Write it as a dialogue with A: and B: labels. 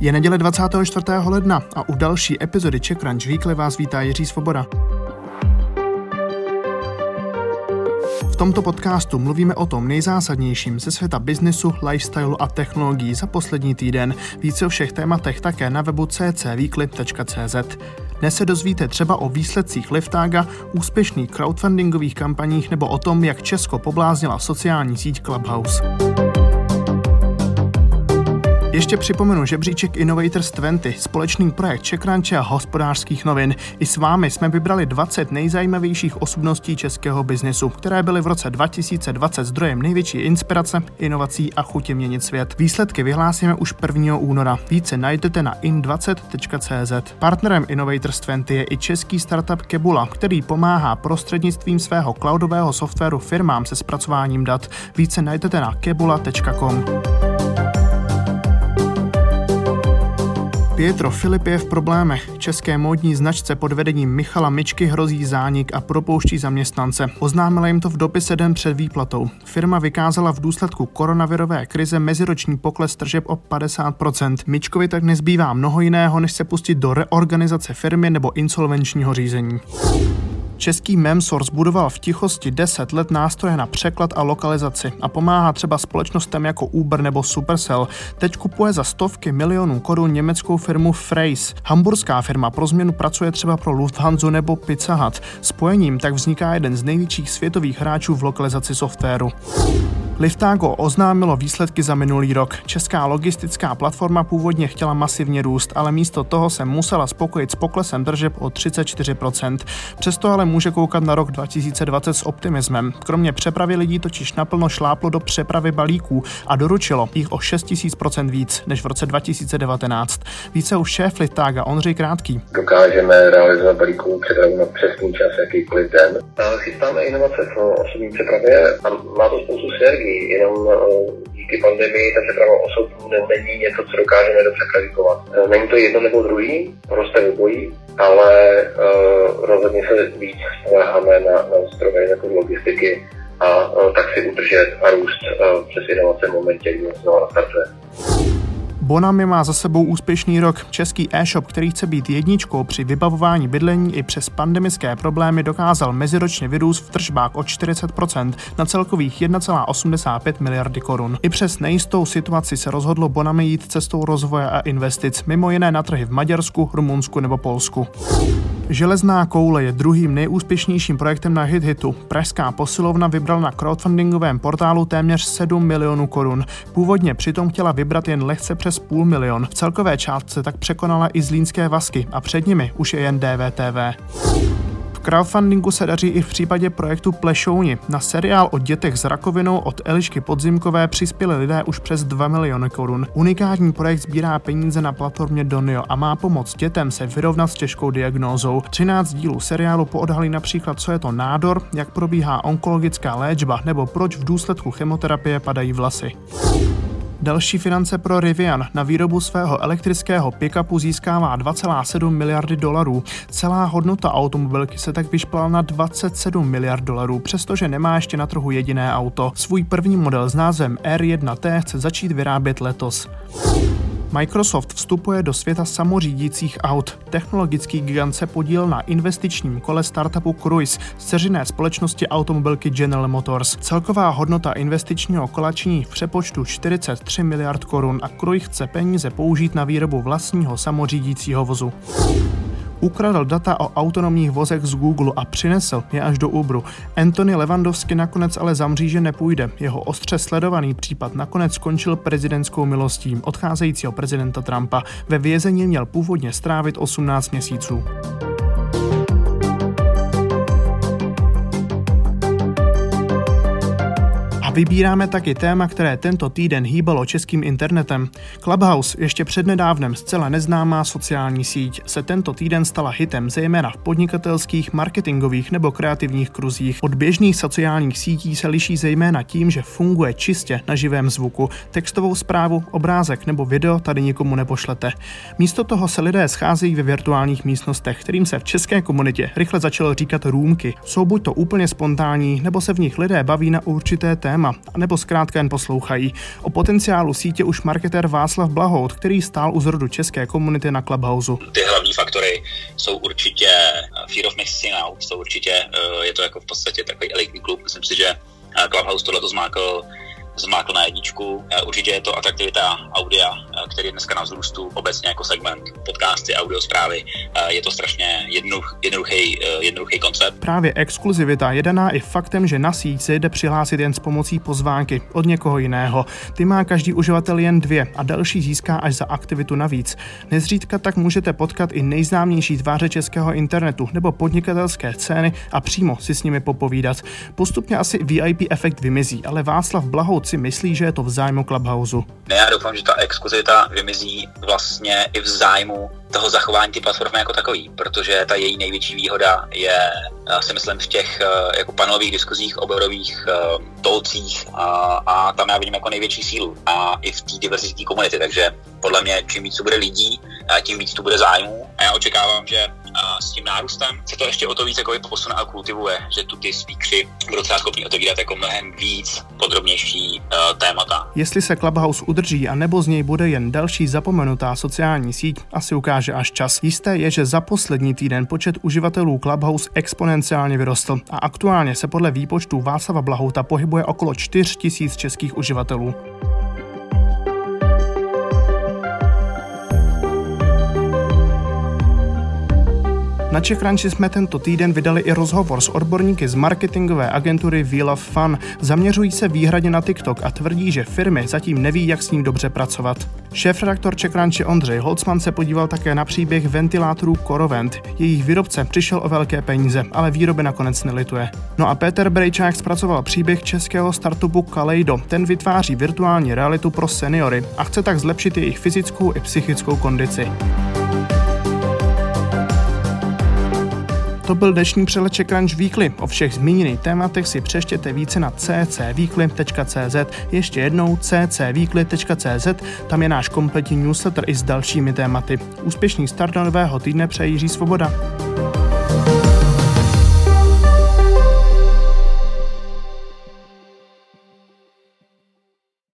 A: Je neděle 24. ledna a u další epizody Czech Crunch Weekly vás vítá Jiří Svoboda. V tomto podcastu mluvíme o tom nejzásadnějším ze světa biznesu, lifestylu a technologií za poslední týden. Více o všech tématech také na webu ccweekly.cz. Dnes se dozvíte třeba o výsledcích Liftaga, úspěšných crowdfundingových kampaních nebo o tom, jak Česko pobláznila sociální síť Clubhouse. Ještě připomenu žebříček Innovators 20, společný projekt Čekranče a hospodářských novin. I s vámi jsme vybrali 20 nejzajímavějších osobností českého biznesu, které byly v roce 2020 zdrojem největší inspirace, inovací a chutě měnit svět. Výsledky vyhlásíme už 1. února. Více najdete na in20.cz. Partnerem Innovators 20 je i český startup Kebula, který pomáhá prostřednictvím svého cloudového softwaru firmám se zpracováním dat. Více najdete na kebula.com. Pietro Filip je v problémech. České módní značce pod vedením Michala Mičky hrozí zánik a propouští zaměstnance. Oznámila jim to v dopise den před výplatou. Firma vykázala v důsledku koronavirové krize meziroční pokles tržeb o 50%. Mičkovi tak nezbývá mnoho jiného, než se pustit do reorganizace firmy nebo insolvenčního řízení. Český Memsource budoval v tichosti 10 let nástroje na překlad a lokalizaci a pomáhá třeba společnostem jako Uber nebo Supercell. Teď kupuje za stovky milionů korun německou firmu Freys. Hamburská firma pro změnu pracuje třeba pro Lufthansa nebo Pizza Hut. Spojením tak vzniká jeden z největších světových hráčů v lokalizaci softwaru. Liftago oznámilo výsledky za minulý rok. Česká logistická platforma původně chtěla masivně růst, ale místo toho se musela spokojit s poklesem držeb o 34%. Přesto ale může koukat na rok 2020 s optimismem. Kromě přepravy lidí totiž naplno šláplo do přepravy balíků a doručilo jich o 6000% víc než v roce 2019. Více už šéf Liftaga Ondřej Krátký.
B: Dokážeme realizovat balíkovou přepravu na přesný čas, jakýkoliv den. Chystáme inovace v osobní přepravě a má to spoustu synergií není jenom eh, díky pandemii ta přeprava osob není něco, co dokážeme dobře predikovat. Eh, není to jedno nebo druhý, roste obojí, ale uh, rozhodně se víc spoleháme na, na zdroje jako logistiky a tak si udržet a růst přes inovace v momentě, kdy znovu nastartuje.
A: Bonami má za sebou úspěšný rok. Český e-shop, který chce být jedničkou při vybavování bydlení i přes pandemické problémy, dokázal meziročně vyrůst v tržbách o 40% na celkových 1,85 miliardy korun. I přes nejistou situaci se rozhodlo Bonami jít cestou rozvoje a investic, mimo jiné na trhy v Maďarsku, Rumunsku nebo Polsku. Železná koule je druhým nejúspěšnějším projektem na HitHitu. Pražská posilovna vybrala na crowdfundingovém portálu téměř 7 milionů korun. Původně přitom chtěla vybrat jen lehce přes půl milion. V celkové částce tak překonala i zlínské vasky a před nimi už je jen DVTV crowdfundingu se daří i v případě projektu Plešouni. Na seriál o dětech s rakovinou od Elišky Podzimkové přispěli lidé už přes 2 miliony korun. Unikátní projekt sbírá peníze na platformě Donio a má pomoct dětem se vyrovnat s těžkou diagnózou. 13 dílů seriálu poodhalí například, co je to nádor, jak probíhá onkologická léčba nebo proč v důsledku chemoterapie padají vlasy. Další finance pro Rivian na výrobu svého elektrického pickupu získává 2,7 miliardy dolarů. Celá hodnota automobilky se tak vyšplala na 27 miliard dolarů, přestože nemá ještě na trhu jediné auto. Svůj první model s názvem R1T chce začít vyrábět letos. Microsoft vstupuje do světa samořídících aut. Technologický gigant se podíl na investičním kole startupu Cruise z ceřiné společnosti automobilky General Motors. Celková hodnota investičního kola činí v přepočtu 43 miliard korun a Cruise chce peníze použít na výrobu vlastního samořídícího vozu ukradl data o autonomních vozech z Google a přinesl je až do Uberu. Anthony Levandovsky nakonec ale za mříže nepůjde. Jeho ostře sledovaný případ nakonec skončil prezidentskou milostí odcházejícího prezidenta Trumpa. Ve vězení měl původně strávit 18 měsíců. Vybíráme taky téma, které tento týden hýbalo českým internetem. Clubhouse, ještě přednedávnem zcela neznámá sociální síť, se tento týden stala hitem zejména v podnikatelských, marketingových nebo kreativních kruzích. Od běžných sociálních sítí se liší zejména tím, že funguje čistě na živém zvuku. Textovou zprávu, obrázek nebo video tady nikomu nepošlete. Místo toho se lidé scházejí ve virtuálních místnostech, kterým se v české komunitě rychle začalo říkat růmky. Jsou buď to úplně spontánní, nebo se v nich lidé baví na určité téma zdarma, nebo zkrátka jen poslouchají. O potenciálu sítě už marketér Václav Blahout, který stál u zrodu české komunity na Clubhouse.
C: Ty hlavní faktory jsou určitě eh, fear of missing out, jsou určitě, eh, je to jako v podstatě takový elitní klub. Myslím si, že eh, Clubhouse tohle to zmákl zmákl na jedničku. Eh, určitě je to atraktivita audia, eh, který je dneska na vzrůstu obecně jako segment podcasty, audio zprávy. Eh, je to strašně jednoduchý, jednoduchý koncept.
A: Právě exkluzivita je daná i faktem, že na se jde přihlásit jen s pomocí pozvánky od někoho jiného. Ty má každý uživatel jen dvě a další získá až za aktivitu navíc. Nezřídka tak můžete potkat i nejznámější tváře českého internetu nebo podnikatelské scény a přímo si s nimi popovídat. Postupně asi VIP efekt vymizí, ale Václav Blahout si myslí, že je to v zájmu Clubhouse.
C: Ne, já doufám, že ta exkluzivita vymizí vlastně i v zájmu toho zachování ty platformy jako takový, protože ta její největší výhoda je, si myslím, v těch eh, jako panelových diskuzích, oborových eh, tolcích a, a tam já vidím jako největší sílu a i v té diverzitní komunity, takže podle mě čím víc tu bude lidí, tím víc tu bude zájmu a já očekávám, že s tím nárůstem se to ještě o to víc jako posune a kultivuje, že tu ty speakři budou třeba schopni otevírat jako mnohem víc podrobnější uh, témata.
A: Jestli se Clubhouse udrží a nebo z něj bude jen další zapomenutá sociální síť, asi ukáže až čas. Jisté je, že za poslední týden počet uživatelů Clubhouse exponenciálně vyrostl a aktuálně se podle výpočtu Václava Blahouta pohybuje okolo 4000 českých uživatelů. Na Čechranči jsme tento týden vydali i rozhovor s odborníky z marketingové agentury We Love Fun. Zaměřují se výhradně na TikTok a tvrdí, že firmy zatím neví, jak s ním dobře pracovat. Šéf-redaktor Čekranči Ondřej Holcman se podíval také na příběh ventilátorů Corovent. Jejich výrobce přišel o velké peníze, ale výroby nakonec nelituje. No a Peter Brejčák zpracoval příběh českého startupu Kaleido. Ten vytváří virtuální realitu pro seniory a chce tak zlepšit jejich fyzickou i psychickou kondici. To byl dnešní přelet Crunch Weekly. O všech zmíněných tématech si přeštěte více na ccweekly.cz. Ještě jednou ccweekly.cz, tam je náš kompletní newsletter i s dalšími tématy. Úspěšný start nového týdne přejí Jiří Svoboda.